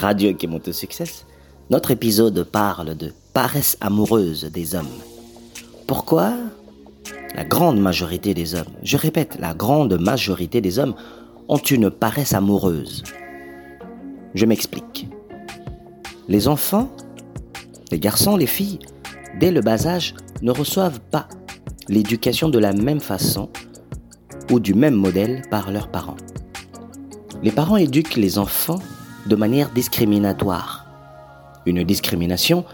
Radio qui monte au succès, notre épisode parle de paresse amoureuse des hommes. Pourquoi La grande majorité des hommes, je répète, la grande majorité des hommes ont une paresse amoureuse? Je m'explique. Les enfants, les garçons, les filles, dès le bas âge, ne reçoivent pas l'éducation de la même façon ou du même modèle par leurs parents. Les parents éduquent les enfants de manière discriminatoire. Une discrimination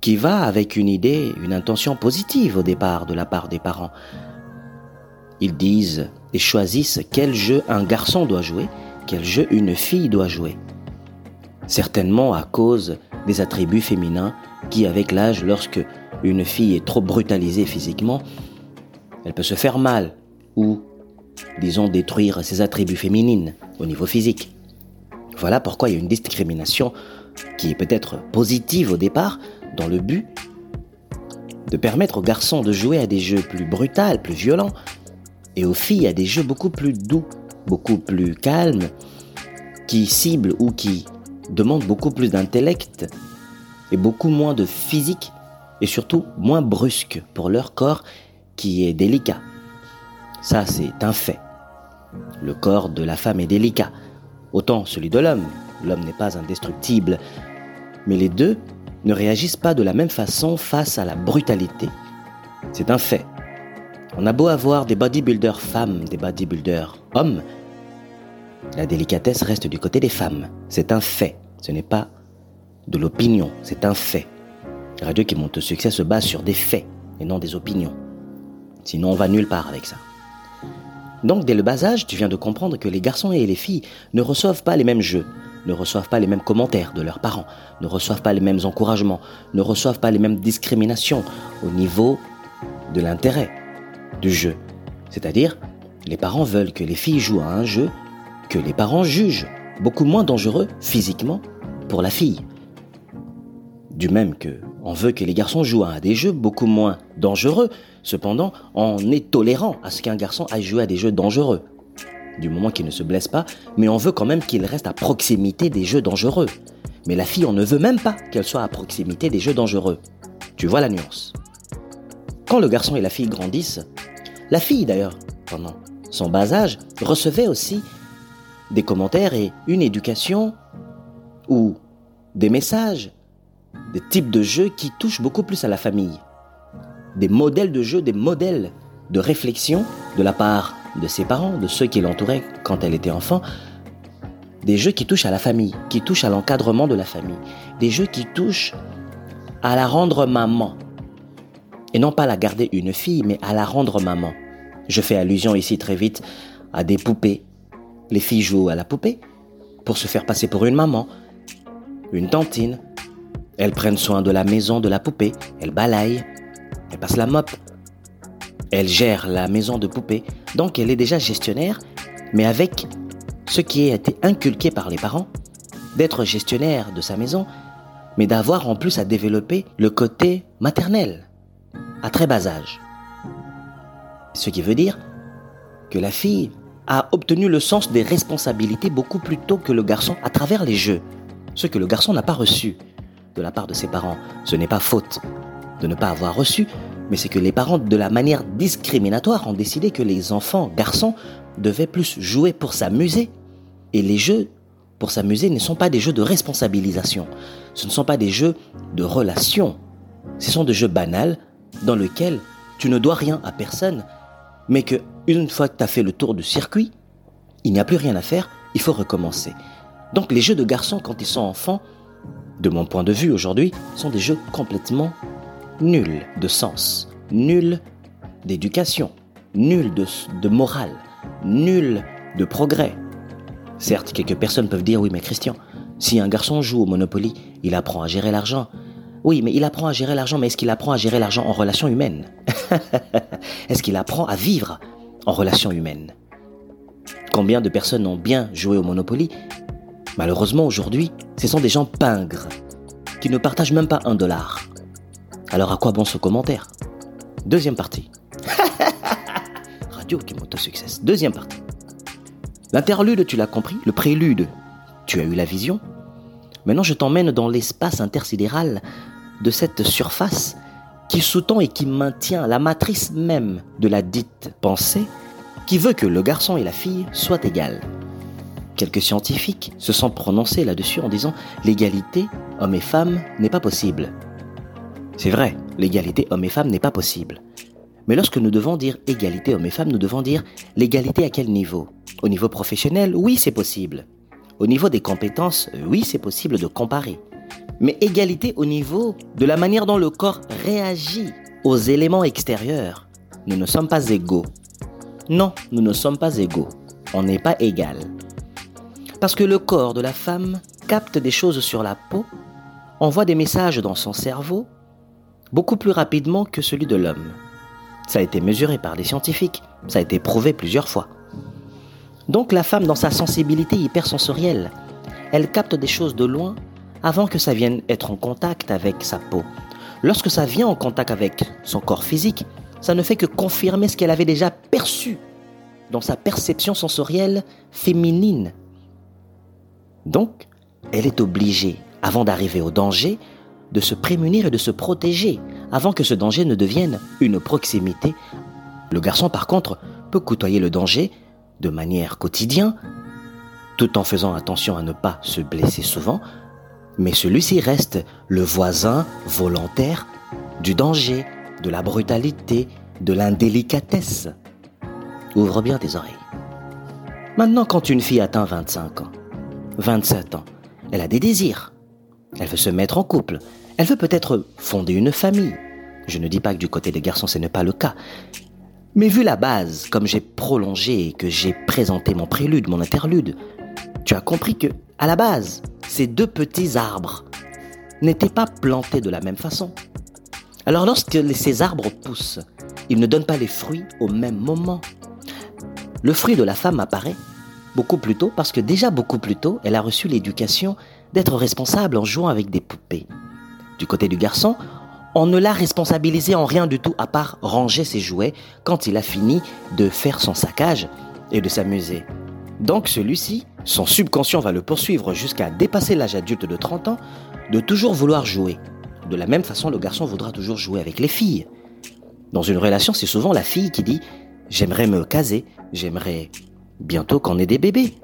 qui va avec une idée, une intention positive au départ de la part des parents. Ils disent et choisissent quel jeu un garçon doit jouer, quel jeu une fille doit jouer. Certainement à cause des attributs féminins qui, avec l'âge, lorsque une fille est trop brutalisée physiquement, elle peut se faire mal ou, disons, détruire ses attributs féminines au niveau physique. Voilà pourquoi il y a une discrimination qui est peut-être positive au départ, dans le but de permettre aux garçons de jouer à des jeux plus brutals, plus violents, et aux filles à des jeux beaucoup plus doux, beaucoup plus calmes, qui ciblent ou qui demandent beaucoup plus d'intellect et beaucoup moins de physique et surtout moins brusque pour leur corps qui est délicat. Ça, c'est un fait. Le corps de la femme est délicat, autant celui de l'homme. L'homme n'est pas indestructible, mais les deux ne réagissent pas de la même façon face à la brutalité. C'est un fait. On a beau avoir des bodybuilders femmes, des bodybuilders hommes, la délicatesse reste du côté des femmes. C'est un fait. Ce n'est pas de l'opinion, c'est un fait. radio qui monte au succès se base sur des faits et non des opinions. Sinon, on va nulle part avec ça. Donc, dès le bas âge, tu viens de comprendre que les garçons et les filles ne reçoivent pas les mêmes jeux, ne reçoivent pas les mêmes commentaires de leurs parents, ne reçoivent pas les mêmes encouragements, ne reçoivent pas les mêmes discriminations au niveau de l'intérêt du jeu. C'est-à-dire, les parents veulent que les filles jouent à un jeu que les parents jugent beaucoup moins dangereux physiquement pour la fille. Du même que on veut que les garçons jouent à des jeux beaucoup moins dangereux, cependant, on est tolérant à ce qu'un garçon aille jouer à des jeux dangereux. Du moment qu'il ne se blesse pas, mais on veut quand même qu'il reste à proximité des jeux dangereux. Mais la fille, on ne veut même pas qu'elle soit à proximité des jeux dangereux. Tu vois la nuance. Quand le garçon et la fille grandissent, la fille d'ailleurs, pendant son bas âge, recevait aussi des commentaires et une éducation ou des messages des types de jeux qui touchent beaucoup plus à la famille. Des modèles de jeux, des modèles de réflexion de la part de ses parents, de ceux qui l'entouraient quand elle était enfant. Des jeux qui touchent à la famille, qui touchent à l'encadrement de la famille. Des jeux qui touchent à la rendre maman. Et non pas à la garder une fille, mais à la rendre maman. Je fais allusion ici très vite à des poupées. Les filles jouent à la poupée pour se faire passer pour une maman, une tantine, elles prennent soin de la maison de la poupée, elles balayent, elles passent la mop, elles gèrent la maison de poupée. Donc elle est déjà gestionnaire, mais avec ce qui a été inculqué par les parents, d'être gestionnaire de sa maison, mais d'avoir en plus à développer le côté maternel, à très bas âge. Ce qui veut dire que la fille a obtenu le sens des responsabilités beaucoup plus tôt que le garçon à travers les jeux, ce que le garçon n'a pas reçu de la part de ses parents. Ce n'est pas faute de ne pas avoir reçu, mais c'est que les parents, de la manière discriminatoire, ont décidé que les enfants, garçons, devaient plus jouer pour s'amuser. Et les jeux pour s'amuser ne sont pas des jeux de responsabilisation. Ce ne sont pas des jeux de relation. Ce sont des jeux banals dans lesquels tu ne dois rien à personne, mais que une fois que tu as fait le tour du circuit, il n'y a plus rien à faire, il faut recommencer. Donc les jeux de garçons quand ils sont enfants de mon point de vue aujourd'hui, sont des jeux complètement nuls de sens, nuls d'éducation, nuls de, morale, nuls de progrès. Certes, quelques personnes peuvent dire oui, mais Christian, si un garçon joue au Monopoly, il apprend à gérer l'argent. Oui, mais il apprend à gérer l'argent, mais est-ce qu'il apprend à gérer l'argent en relation humaine Est-ce qu'il apprend à vivre en relation humaine Combien de personnes ont bien joué au Monopoly Malheureusement, aujourd'hui, ce sont des gens pingres, qui ne partagent même pas un dollar. Alors à quoi bon ce commentaire? Deuxième partie. Radio qui monte au succès. Deuxième partie. L'interlude, tu l'as compris, le prélude, tu as eu la vision. Maintenant, je t'emmène dans l'espace intersidéral de cette surface qui sous-tend et qui maintient la matrice même de la dite pensée qui veut que le garçon et la fille soient égales. Quelques scientifiques se sont prononcés là-dessus en disant l'égalité homme et femme n'est pas possible. C'est vrai, l'égalité homme et femme n'est pas possible. Mais lorsque nous devons dire égalité homme et femme, nous devons dire l'égalité à quel niveau? Au niveau professionnel, oui, c'est possible. Au niveau des compétences, oui, c'est possible de comparer. Mais égalité au niveau de la manière dont le corps réagit aux éléments extérieurs. Nous ne sommes pas égaux. Non, nous ne sommes pas égaux. On n'est pas égal. Parce que le corps de la femme capte des choses sur la peau, envoie des messages dans son cerveau beaucoup plus rapidement que celui de l'homme. Ça a été mesuré par des scientifiques, ça a été prouvé plusieurs fois. Donc la femme, dans sa sensibilité hypersensorielle, elle capte des choses de loin avant que ça vienne être en contact avec sa peau. Lorsque ça vient en contact avec son corps physique, ça ne fait que confirmer ce qu'elle avait déjà perçu dans sa perception sensorielle féminine. Donc, elle est obligée, avant d'arriver au danger, de se prémunir et de se protéger avant que ce danger ne devienne une proximité. Le garçon, par contre, peut côtoyer le danger de manière quotidienne, tout en faisant attention à ne pas se blesser souvent, mais celui-ci reste le voisin volontaire du danger, de la brutalité, de l'indélicatesse. Ouvre bien tes oreilles. Maintenant, quand une fille atteint 25 ans, 27 ans, elle a des désirs. Elle veut se mettre en couple. Elle veut peut-être fonder une famille. Je ne dis pas que du côté des garçons ce n'est pas le cas. Mais vu la base, comme j'ai prolongé et que j'ai présenté mon prélude, mon interlude, tu as compris que, à la base, ces deux petits arbres n'étaient pas plantés de la même façon. Alors lorsque ces arbres poussent, ils ne donnent pas les fruits au même moment. Le fruit de la femme apparaît beaucoup plus tôt parce que déjà beaucoup plus tôt, elle a reçu l'éducation d'être responsable en jouant avec des poupées. Du côté du garçon, on ne l'a responsabilisé en rien du tout à part ranger ses jouets quand il a fini de faire son saccage et de s'amuser. Donc celui-ci, son subconscient va le poursuivre jusqu'à dépasser l'âge adulte de 30 ans, de toujours vouloir jouer. De la même façon, le garçon voudra toujours jouer avec les filles. Dans une relation, c'est souvent la fille qui dit ⁇ J'aimerais me caser, j'aimerais bientôt qu'on ait des bébés.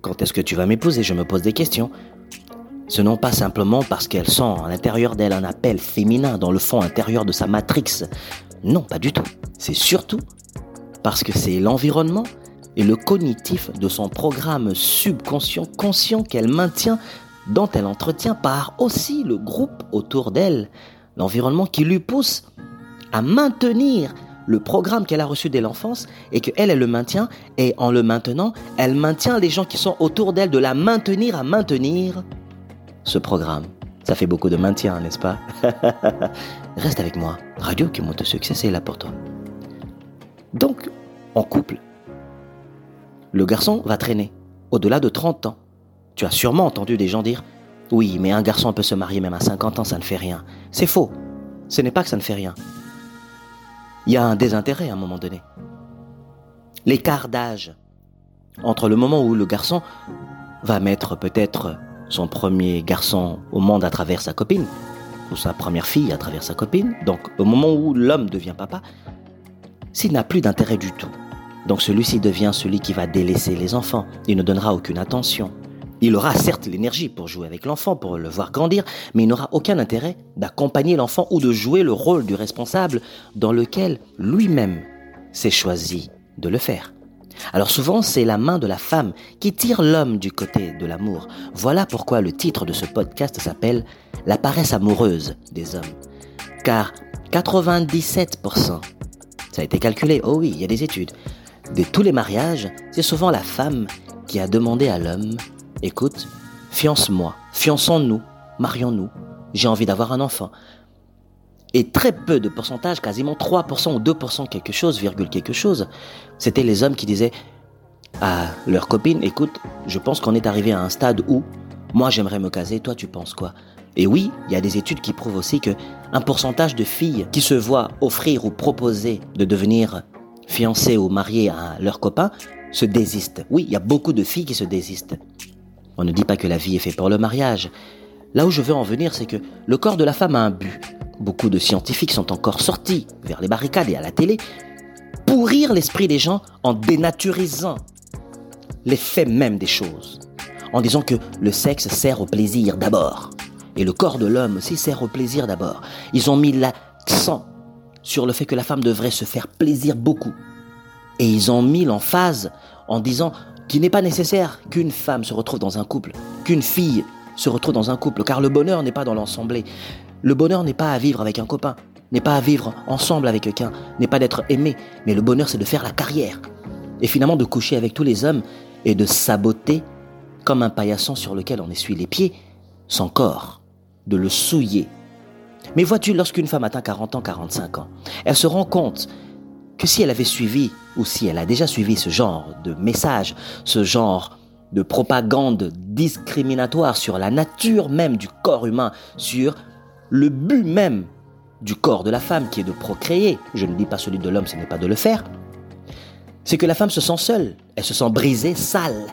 Quand est-ce que tu vas m'épouser? Je me pose des questions. Ce n'est pas simplement parce qu'elle sent à l'intérieur d'elle un appel féminin dans le fond intérieur de sa matrix. Non, pas du tout. C'est surtout parce que c'est l'environnement et le cognitif de son programme subconscient conscient qu'elle maintient, dont elle entretient par aussi le groupe autour d'elle, l'environnement qui lui pousse à maintenir le programme qu'elle a reçu dès l'enfance et qu'elle, elle le maintient et en le maintenant, elle maintient les gens qui sont autour d'elle de la maintenir à maintenir ce programme. Ça fait beaucoup de maintien, n'est-ce pas? Reste avec moi. Radio qui monte succès, c'est là pour toi. Donc, en couple, le garçon va traîner au-delà de 30 ans. Tu as sûrement entendu des gens dire Oui, mais un garçon peut se marier même à 50 ans, ça ne fait rien. C'est faux. Ce n'est pas que ça ne fait rien. Il y a un désintérêt à un moment donné. L'écart d'âge entre le moment où le garçon va mettre peut-être son premier garçon au monde à travers sa copine, ou sa première fille à travers sa copine, donc au moment où l'homme devient papa, s'il n'a plus d'intérêt du tout, donc celui-ci devient celui qui va délaisser les enfants, il ne donnera aucune attention. Il aura certes l'énergie pour jouer avec l'enfant, pour le voir grandir, mais il n'aura aucun intérêt d'accompagner l'enfant ou de jouer le rôle du responsable dans lequel lui-même s'est choisi de le faire. Alors souvent, c'est la main de la femme qui tire l'homme du côté de l'amour. Voilà pourquoi le titre de ce podcast s'appelle La paresse amoureuse des hommes. Car 97%, ça a été calculé, oh oui, il y a des études, de tous les mariages, c'est souvent la femme qui a demandé à l'homme, écoute, fiance-moi, fiançons-nous, marions-nous, j'ai envie d'avoir un enfant. Et très peu de pourcentage, quasiment 3% ou 2% quelque chose, virgule quelque chose, c'était les hommes qui disaient à leur copine, écoute, je pense qu'on est arrivé à un stade où moi j'aimerais me caser, toi tu penses quoi? Et oui, il y a des études qui prouvent aussi que un pourcentage de filles qui se voient offrir ou proposer de devenir fiancées ou mariées à leur copain se désistent. Oui, il y a beaucoup de filles qui se désistent. On ne dit pas que la vie est faite pour le mariage, Là où je veux en venir, c'est que le corps de la femme a un but. Beaucoup de scientifiques sont encore sortis vers les barricades et à la télé pourrir l'esprit des gens en dénaturisant les faits même des choses. En disant que le sexe sert au plaisir d'abord. Et le corps de l'homme aussi sert au plaisir d'abord. Ils ont mis l'accent sur le fait que la femme devrait se faire plaisir beaucoup. Et ils ont mis l'emphase en disant qu'il n'est pas nécessaire qu'une femme se retrouve dans un couple, qu'une fille se retrouve dans un couple, car le bonheur n'est pas dans l'ensemble. Le bonheur n'est pas à vivre avec un copain, n'est pas à vivre ensemble avec quelqu'un, n'est pas d'être aimé, mais le bonheur c'est de faire la carrière. Et finalement de coucher avec tous les hommes et de saboter comme un paillasson sur lequel on essuie les pieds son corps, de le souiller. Mais vois-tu, lorsqu'une femme atteint 40 ans, 45 ans, elle se rend compte que si elle avait suivi, ou si elle a déjà suivi ce genre de message, ce genre de propagande discriminatoire sur la nature même du corps humain, sur le but même du corps de la femme qui est de procréer, je ne dis pas celui de l'homme, ce n'est pas de le faire, c'est que la femme se sent seule, elle se sent brisée, sale,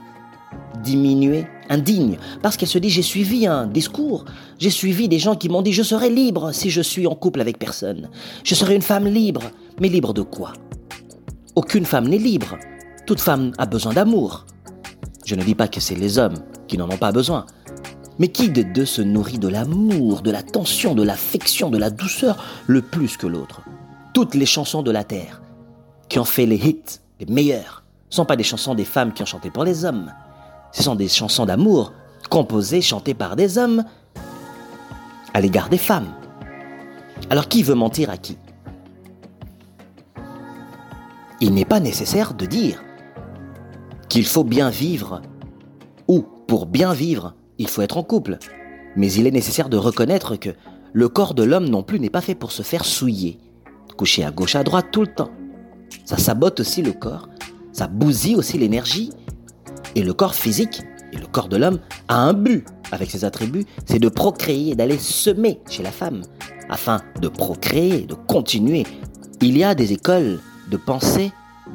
diminuée, indigne, parce qu'elle se dit j'ai suivi un discours, j'ai suivi des gens qui m'ont dit je serai libre si je suis en couple avec personne, je serai une femme libre, mais libre de quoi? Aucune femme n'est libre, toute femme a besoin d'amour, je ne dis pas que c'est les hommes qui n'en ont pas besoin. Mais qui des deux se nourrit de l'amour, de l'attention, de l'affection, de la douceur le plus que l'autre? Toutes les chansons de la terre qui ont fait les hits, les meilleurs, ne sont pas des chansons des femmes qui ont chanté pour les hommes. Ce sont des chansons d'amour composées, chantées par des hommes à l'égard des femmes. Alors qui veut mentir à qui? Il n'est pas nécessaire de dire qu'il faut bien vivre, ou pour bien vivre, il faut être en couple. Mais il est nécessaire de reconnaître que le corps de l'homme non plus n'est pas fait pour se faire souiller, coucher à gauche à droite tout le temps. Ça sabote aussi le corps, ça bousille aussi l'énergie. Et le corps physique, et le corps de l'homme, a un but avec ses attributs, c'est de procréer, d'aller semer chez la femme, afin de procréer, de continuer. Il y a des écoles de pensée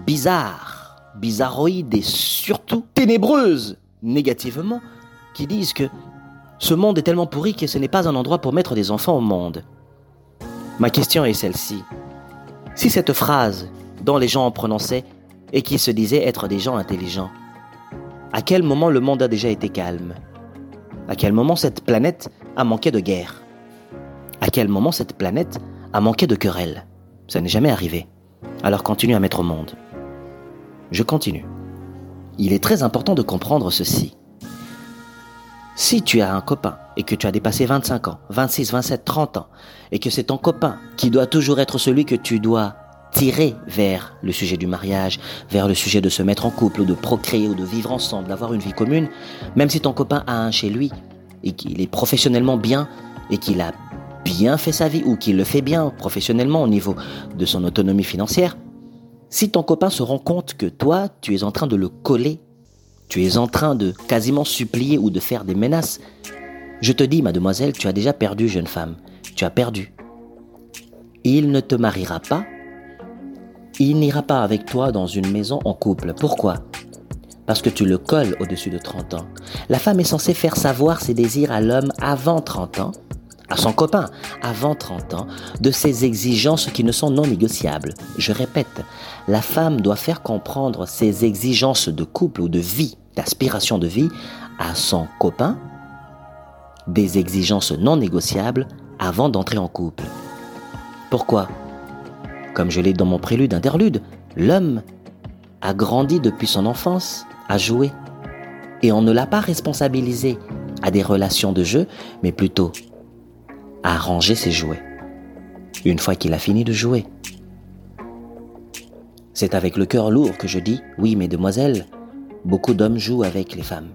bizarres bizarroïdes et surtout ténébreuses négativement qui disent que ce monde est tellement pourri que ce n'est pas un endroit pour mettre des enfants au monde. Ma question est celle-ci. Si cette phrase dont les gens en prononçaient et qui se disaient être des gens intelligents, à quel moment le monde a déjà été calme? À quel moment cette planète a manqué de guerre? À quel moment cette planète a manqué de querelles Ça n'est jamais arrivé. Alors continue à mettre au monde. Je continue. Il est très important de comprendre ceci. Si tu as un copain et que tu as dépassé 25 ans, 26, 27, 30 ans, et que c'est ton copain qui doit toujours être celui que tu dois tirer vers le sujet du mariage, vers le sujet de se mettre en couple, ou de procréer, ou de vivre ensemble, d'avoir une vie commune, même si ton copain a un chez lui, et qu'il est professionnellement bien, et qu'il a bien fait sa vie, ou qu'il le fait bien professionnellement au niveau de son autonomie financière, si ton copain se rend compte que toi, tu es en train de le coller, tu es en train de quasiment supplier ou de faire des menaces, je te dis, mademoiselle, tu as déjà perdu, jeune femme. Tu as perdu. Il ne te mariera pas. Il n'ira pas avec toi dans une maison en couple. Pourquoi? Parce que tu le colles au-dessus de 30 ans. La femme est censée faire savoir ses désirs à l'homme avant 30 ans à son copain avant 30 ans de ses exigences qui ne sont non négociables. Je répète, la femme doit faire comprendre ses exigences de couple ou de vie, d'aspiration de vie, à son copain, des exigences non négociables avant d'entrer en couple. Pourquoi? Comme je l'ai dans mon prélude interlude, l'homme a grandi depuis son enfance à jouer. Et on ne l'a pas responsabilisé à des relations de jeu, mais plutôt à ranger ses jouets. Une fois qu'il a fini de jouer. C'est avec le cœur lourd que je dis, oui, mesdemoiselles, beaucoup d'hommes jouent avec les femmes.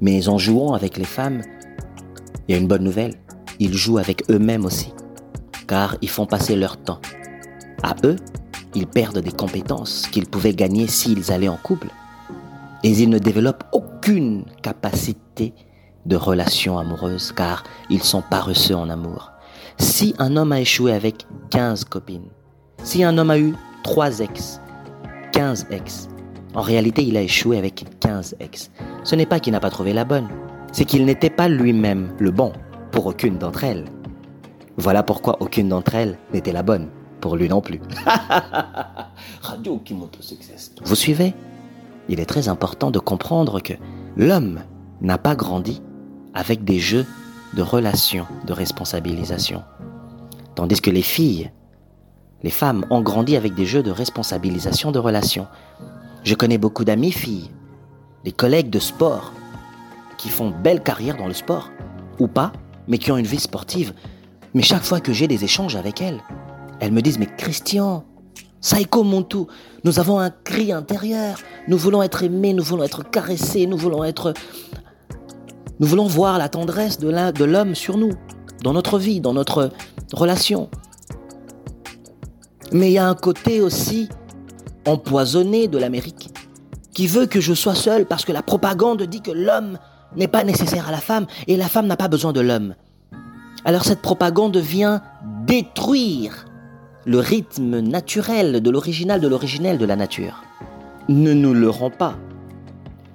Mais en jouant avec les femmes, il y a une bonne nouvelle, ils jouent avec eux-mêmes aussi, car ils font passer leur temps. À eux, ils perdent des compétences qu'ils pouvaient gagner s'ils allaient en couple, et ils ne développent aucune capacité de relations amoureuses car ils sont paresseux en amour. Si un homme a échoué avec 15 copines, si un homme a eu 3 ex, 15 ex, en réalité il a échoué avec 15 ex. Ce n'est pas qu'il n'a pas trouvé la bonne, c'est qu'il n'était pas lui-même le bon pour aucune d'entre elles. Voilà pourquoi aucune d'entre elles n'était la bonne pour lui non plus. Vous suivez? Il est très important de comprendre que l'homme n'a pas grandi avec des jeux de relations, de responsabilisation. Tandis que les filles, les femmes ont grandi avec des jeux de responsabilisation de relations. Je connais beaucoup d'amis filles, des collègues de sport, qui font belle carrière dans le sport, ou pas, mais qui ont une vie sportive. Mais chaque fois que j'ai des échanges avec elles, elles me disent, mais Christian, Saiko Montou, nous avons un cri intérieur, nous voulons être aimés, nous voulons être caressés, nous voulons être... Nous voulons voir la tendresse de l'homme sur nous, dans notre vie, dans notre relation. Mais il y a un côté aussi empoisonné de l'Amérique qui veut que je sois seul parce que la propagande dit que l'homme n'est pas nécessaire à la femme et la femme n'a pas besoin de l'homme. Alors cette propagande vient détruire le rythme naturel de l'original de l'originel de la nature. Ne nous le rend pas.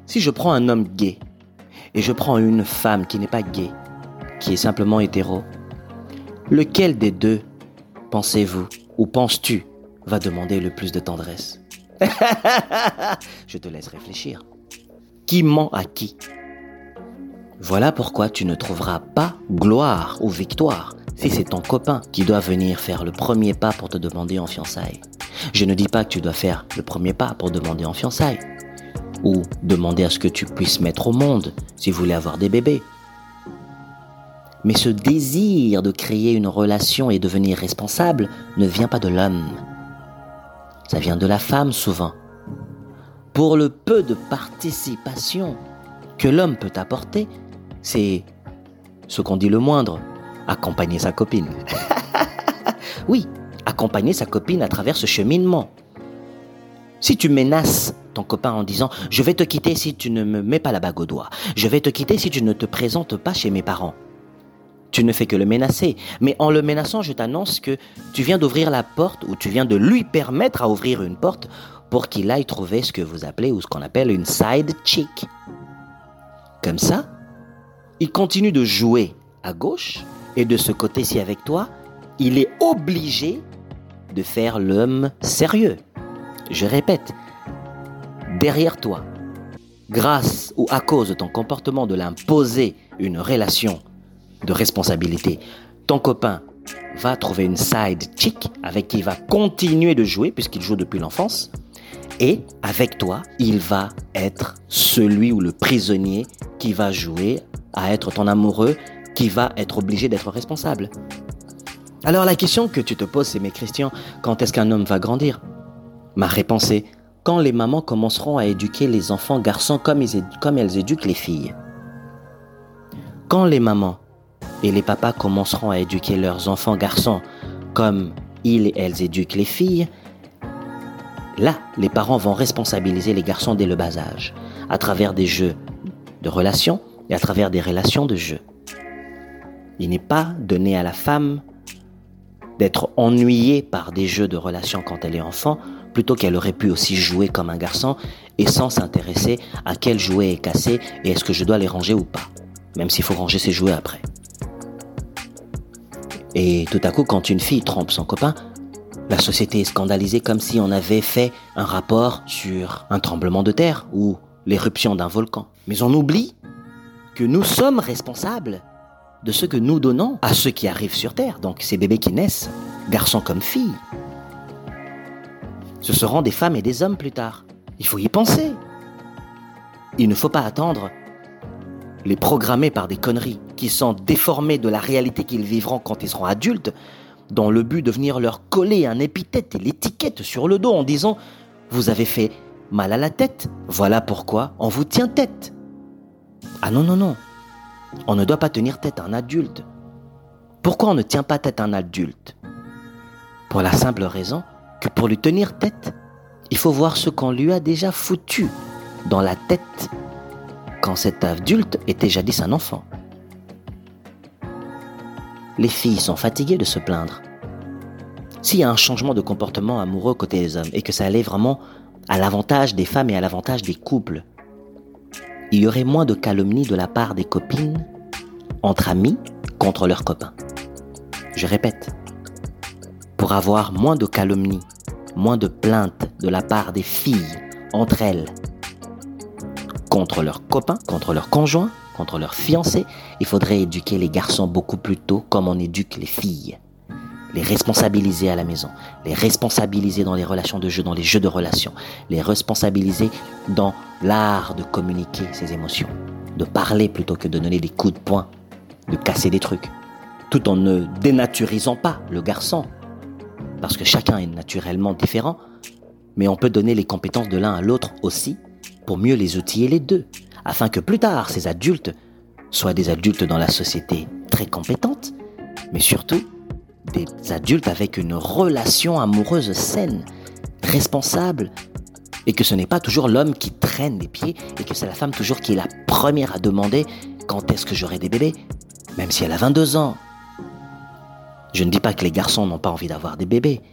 Si je prends un homme gay et je prends une femme qui n'est pas gay, qui est simplement hétéro, lequel des deux, pensez-vous, ou penses-tu, va demander le plus de tendresse Je te laisse réfléchir. Qui ment à qui? Voilà pourquoi tu ne trouveras pas gloire ou victoire si c'est ton copain qui doit venir faire le premier pas pour te demander en fiançailles. Je ne dis pas que tu dois faire le premier pas pour demander en fiançailles ou demander à ce que tu puisses mettre au monde si vous voulez avoir des bébés. Mais ce désir de créer une relation et devenir responsable ne vient pas de l'homme. Ça vient de la femme souvent. Pour le peu de participation que l'homme peut apporter, c'est ce qu'on dit le moindre, accompagner sa copine. oui, accompagner sa copine à travers ce cheminement. Si tu menaces ton copain en disant je vais te quitter si tu ne me mets pas la bague au doigt, je vais te quitter si tu ne te présentes pas chez mes parents, tu ne fais que le menacer. Mais en le menaçant, je t'annonce que tu viens d'ouvrir la porte ou tu viens de lui permettre à ouvrir une porte pour qu'il aille trouver ce que vous appelez ou ce qu'on appelle une side chick. Comme ça, il continue de jouer à gauche et de ce côté-ci avec toi, il est obligé de faire l'homme sérieux. Je répète, derrière toi, grâce ou à cause de ton comportement de l'imposer une relation de responsabilité, ton copain va trouver une side chick avec qui il va continuer de jouer puisqu'il joue depuis l'enfance. Et avec toi, il va être celui ou le prisonnier qui va jouer à être ton amoureux qui va être obligé d'être responsable. Alors la question que tu te poses, c'est mais Christian, quand est-ce qu'un homme va grandir? Ma réponse est quand les mamans commenceront à éduquer les enfants garçons comme, comme elles éduquent les filles. Quand les mamans et les papas commenceront à éduquer leurs enfants garçons comme ils et elles éduquent les filles, là, les parents vont responsabiliser les garçons dès le bas âge, à travers des jeux de relations et à travers des relations de jeu. Il n'est pas donné à la femme d'être ennuyée par des jeux de relations quand elle est enfant, plutôt qu'elle aurait pu aussi jouer comme un garçon et sans s'intéresser à quel jouet est cassé et est-ce que je dois les ranger ou pas, même s'il faut ranger ses jouets après. Et tout à coup, quand une fille trompe son copain, la société est scandalisée comme si on avait fait un rapport sur un tremblement de terre ou l'éruption d'un volcan. Mais on oublie que nous sommes responsables de ce que nous donnons à ceux qui arrivent sur Terre, donc ces bébés qui naissent, garçons comme filles. Ce seront des femmes et des hommes plus tard. Il faut y penser. Il ne faut pas attendre les programmer par des conneries qui sont déformées de la réalité qu'ils vivront quand ils seront adultes, dans le but de venir leur coller un épithète et l'étiquette sur le dos en disant Vous avez fait mal à la tête, voilà pourquoi on vous tient tête. Ah non, non, non. On ne doit pas tenir tête à un adulte. Pourquoi on ne tient pas tête à un adulte? Pour la simple raison que pour lui tenir tête, il faut voir ce qu'on lui a déjà foutu dans la tête quand cet adulte était jadis un enfant. Les filles sont fatiguées de se plaindre. S'il y a un changement de comportement amoureux côté des hommes et que ça allait vraiment à l'avantage des femmes et à l'avantage des couples, il y aurait moins de calomnies de la part des copines entre amis contre leurs copains. Je répète, pour avoir moins de calomnies, moins de plaintes de la part des filles entre elles contre leurs copains, contre leurs conjoints, contre leurs fiancés, il faudrait éduquer les garçons beaucoup plus tôt comme on éduque les filles. Les responsabiliser à la maison, les responsabiliser dans les relations de jeu, dans les jeux de relations, les responsabiliser dans l'art de communiquer ses émotions, de parler plutôt que de donner des coups de poing, de casser des trucs, tout en ne dénaturisant pas le garçon, parce que chacun est naturellement différent, mais on peut donner les compétences de l'un à l'autre aussi pour mieux les outiller les deux, afin que plus tard ces adultes soient des adultes dans la société très compétentes, mais surtout des adultes avec une relation amoureuse saine, responsable, et que ce n'est pas toujours l'homme qui traîne les pieds, et que c'est la femme toujours qui est la première à demander quand est-ce que j'aurai des bébés, même si elle a 22 ans. Je ne dis pas que les garçons n'ont pas envie d'avoir des bébés,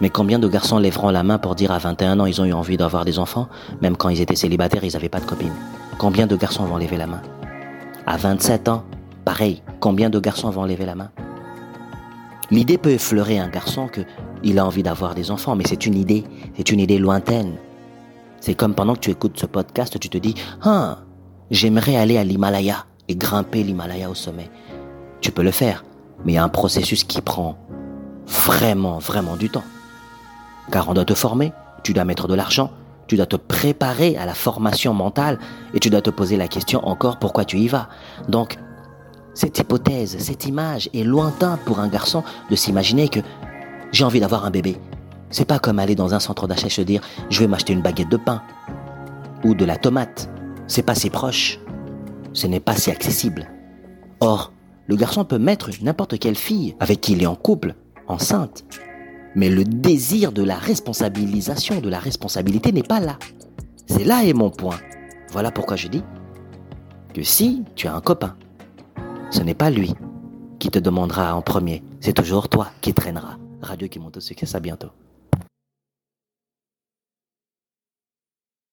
mais combien de garçons lèveront la main pour dire à 21 ans ils ont eu envie d'avoir des enfants, même quand ils étaient célibataires, ils n'avaient pas de copine Combien de garçons vont lever la main? À 27 ans, pareil, combien de garçons vont lever la main? L'idée peut effleurer un garçon que il a envie d'avoir des enfants, mais c'est une idée, c'est une idée lointaine. C'est comme pendant que tu écoutes ce podcast, tu te dis Ah, j'aimerais aller à l'Himalaya et grimper l'Himalaya au sommet. Tu peux le faire, mais il y a un processus qui prend vraiment, vraiment du temps. Car on doit te former, tu dois mettre de l'argent, tu dois te préparer à la formation mentale et tu dois te poser la question encore pourquoi tu y vas. Donc, cette hypothèse, cette image est lointain pour un garçon de s'imaginer que j'ai envie d'avoir un bébé. C'est pas comme aller dans un centre d'achat et se dire je vais m'acheter une baguette de pain ou de la tomate. C'est pas si proche. Ce n'est pas si accessible. Or, le garçon peut mettre n'importe quelle fille avec qui il est en couple, enceinte, mais le désir de la responsabilisation, de la responsabilité n'est pas là. C'est là est mon point. Voilà pourquoi je dis que si tu as un copain, ce n'est pas lui qui te demandera en premier, c'est toujours toi qui traînera. Radio qui monte au succès, à bientôt.